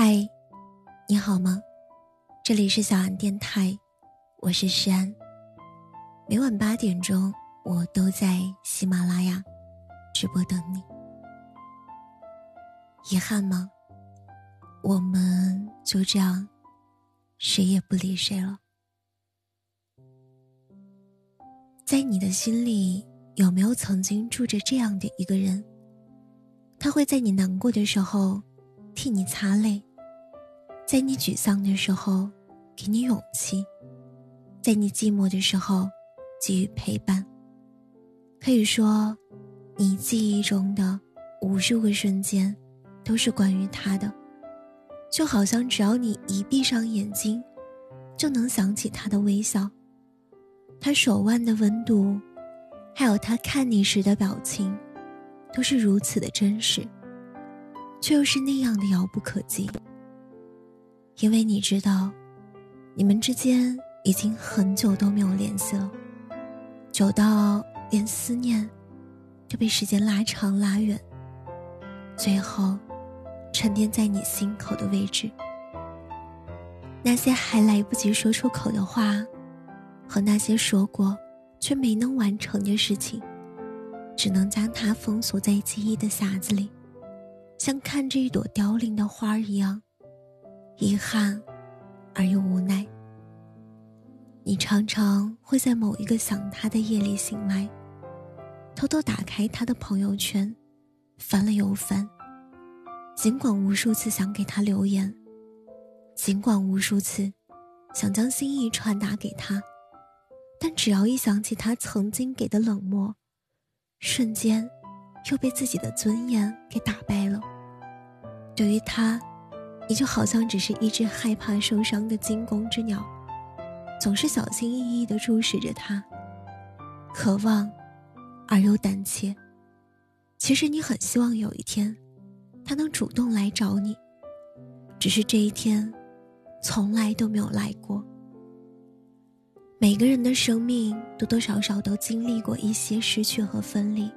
嗨，你好吗？这里是小安电台，我是诗安。每晚八点钟，我都在喜马拉雅直播等你。遗憾吗？我们就这样，谁也不理谁了。在你的心里，有没有曾经住着这样的一个人？他会在你难过的时候替你擦泪，在你沮丧的时候给你勇气，在你寂寞的时候给予陪伴。可以说，你记忆中的无数个瞬间都是关于他的，就好像只要你一闭上眼睛，就能想起他的微笑，他手腕的温度，还有他看你时的表情。都是如此的真实，却又是那样的遥不可及。因为你知道，你们之间已经很久都没有联系了，久到连思念都被时间拉长拉远，最后沉淀在你心口的位置。那些还来不及说出口的话，和那些说过却没能完成的事情。只能将它封锁在记忆的匣子里，像看着一朵凋零的花一样，遗憾而又无奈。你常常会在某一个想他的夜里醒来，偷偷打开他的朋友圈，翻了又翻。尽管无数次想给他留言，尽管无数次想将心意传达给他，但只要一想起他曾经给的冷漠。瞬间，又被自己的尊严给打败了。对于他，你就好像只是一只害怕受伤的惊弓之鸟，总是小心翼翼地注视着他，渴望而又胆怯。其实你很希望有一天，他能主动来找你，只是这一天，从来都没有来过。每个人的生命多多少少都经历过一些失去和分离，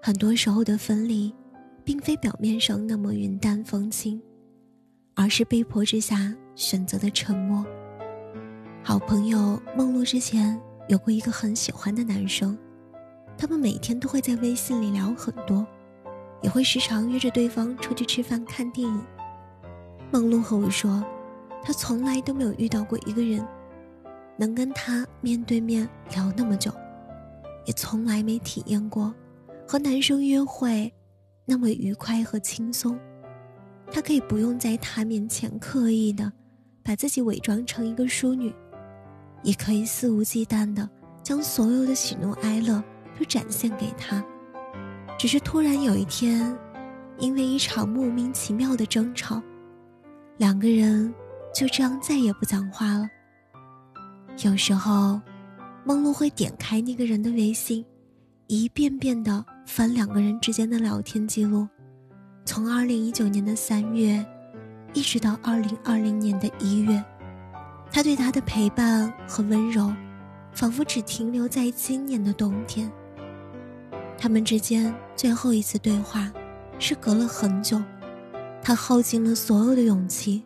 很多时候的分离，并非表面上那么云淡风轻，而是被迫之下选择的沉默。好朋友梦露之前有过一个很喜欢的男生，他们每天都会在微信里聊很多，也会时常约着对方出去吃饭看电影。梦露和我说，她从来都没有遇到过一个人。能跟他面对面聊那么久，也从来没体验过和男生约会那么愉快和轻松。他可以不用在他面前刻意的把自己伪装成一个淑女，也可以肆无忌惮的将所有的喜怒哀乐都展现给他。只是突然有一天，因为一场莫名其妙的争吵，两个人就这样再也不讲话了。有时候，梦露会点开那个人的微信，一遍遍的翻两个人之间的聊天记录，从二零一九年的三月，一直到二零二零年的一月，他对她的陪伴和温柔，仿佛只停留在今年的冬天。他们之间最后一次对话，是隔了很久，他耗尽了所有的勇气，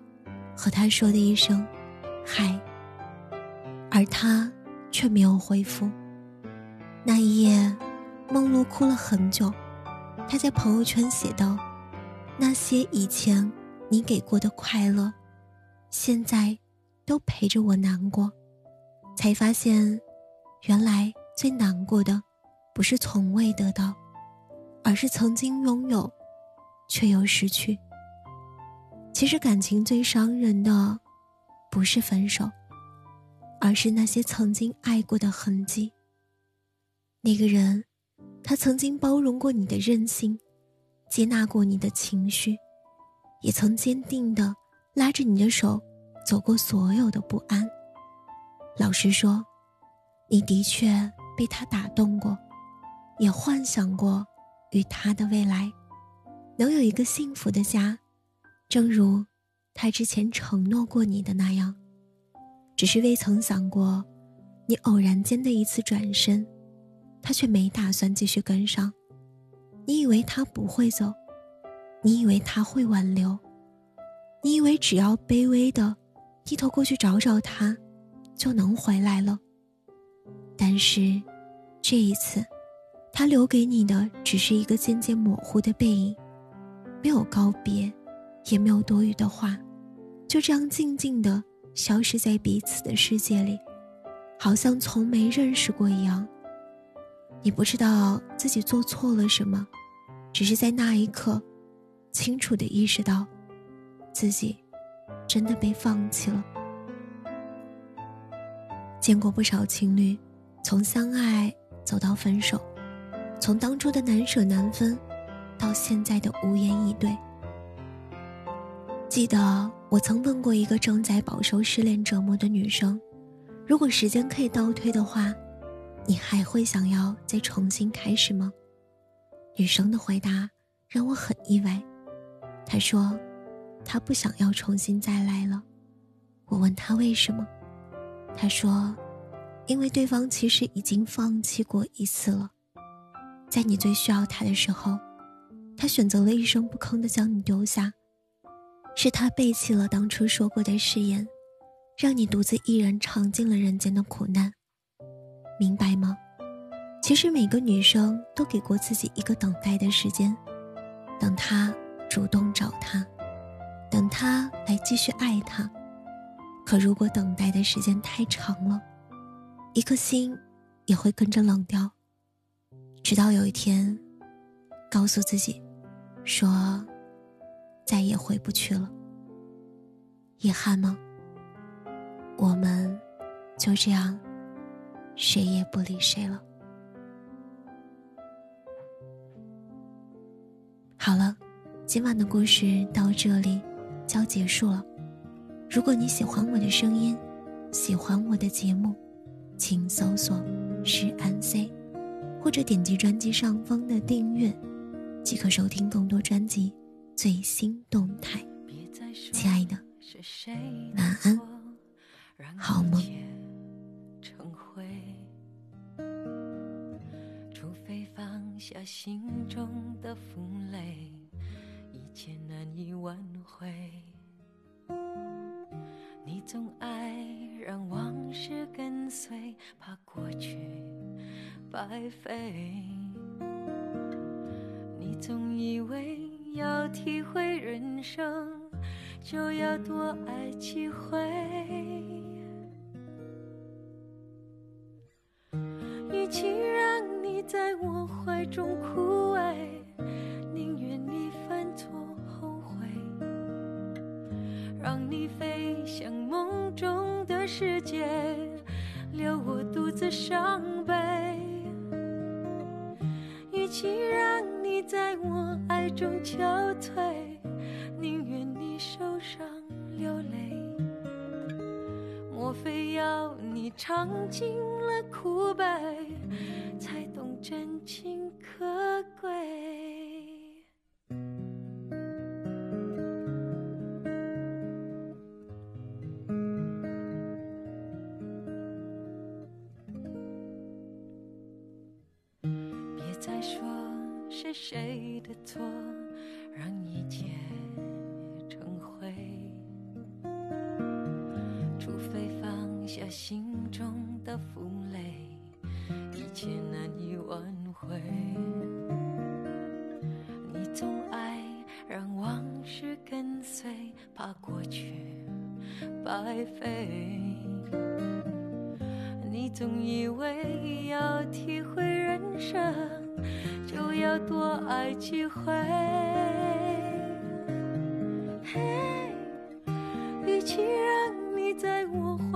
和他说的一声“嗨”。而他却没有回复。那一夜，梦露哭了很久。她在朋友圈写道：“那些以前你给过的快乐，现在都陪着我难过。才发现，原来最难过的，不是从未得到，而是曾经拥有，却又失去。其实，感情最伤人的，不是分手。”而是那些曾经爱过的痕迹。那个人，他曾经包容过你的任性，接纳过你的情绪，也曾坚定的拉着你的手走过所有的不安。老实说，你的确被他打动过，也幻想过与他的未来能有一个幸福的家，正如他之前承诺过你的那样。只是未曾想过，你偶然间的一次转身，他却没打算继续跟上。你以为他不会走，你以为他会挽留，你以为只要卑微的低头过去找找他，就能回来了。但是，这一次，他留给你的只是一个渐渐模糊的背影，没有告别，也没有多余的话，就这样静静的消失在彼此的世界里，好像从没认识过一样。你不知道自己做错了什么，只是在那一刻，清楚的意识到，自己真的被放弃了。见过不少情侣。从相爱走到分手，从当初的难舍难分，到现在的无言以对。记得我曾问过一个正在饱受失恋折磨的女生：“如果时间可以倒退的话，你还会想要再重新开始吗？”女生的回答让我很意外。她说：“她不想要重新再来了。”我问她为什么，她说。因为对方其实已经放弃过一次了，在你最需要他的时候，他选择了一声不吭的将你丢下，是他背弃了当初说过的誓言，让你独自一人尝尽了人间的苦难。明白吗？其实每个女生都给过自己一个等待的时间，等他主动找他，等他来继续爱他。可如果等待的时间太长了，一颗心也会跟着冷掉，直到有一天，告诉自己，说再也回不去了。遗憾吗？我们就这样，谁也不理谁了。好了，今晚的故事到这里就要结束了。如果你喜欢我的声音，喜欢我的节目。请搜索“是安 C”，或者点击专辑上方的订阅，即可收听更多专辑最新动态。亲爱的，晚安，好梦。除非放下心中的负累，一切难以挽回。你总爱让往事跟随，怕过去白费。你总以为要体会人生，就要多爱几回。在我怀中枯萎，宁愿你犯错后悔，让你飞向梦。中的世界，留我独自伤悲。与其让你在我爱中憔悴，非要你尝尽了苦悲，才懂真情可贵？别再说是谁的错让一切心中的负累，一切难以挽回。你总爱让往事跟随，怕过去白费。你总以为要体会人生。就要多爱几回。与其让你在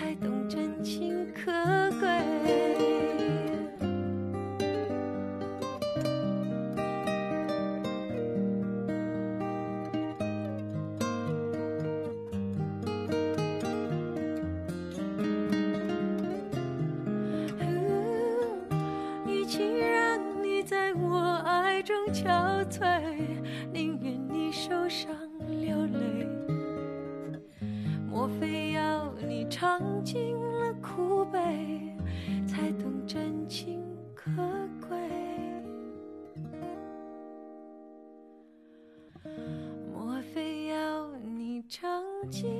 才懂真情可贵。与其让你在我爱中憔悴，宁愿你受伤流泪，莫非要你尝。真情可贵？莫非要你尝尽？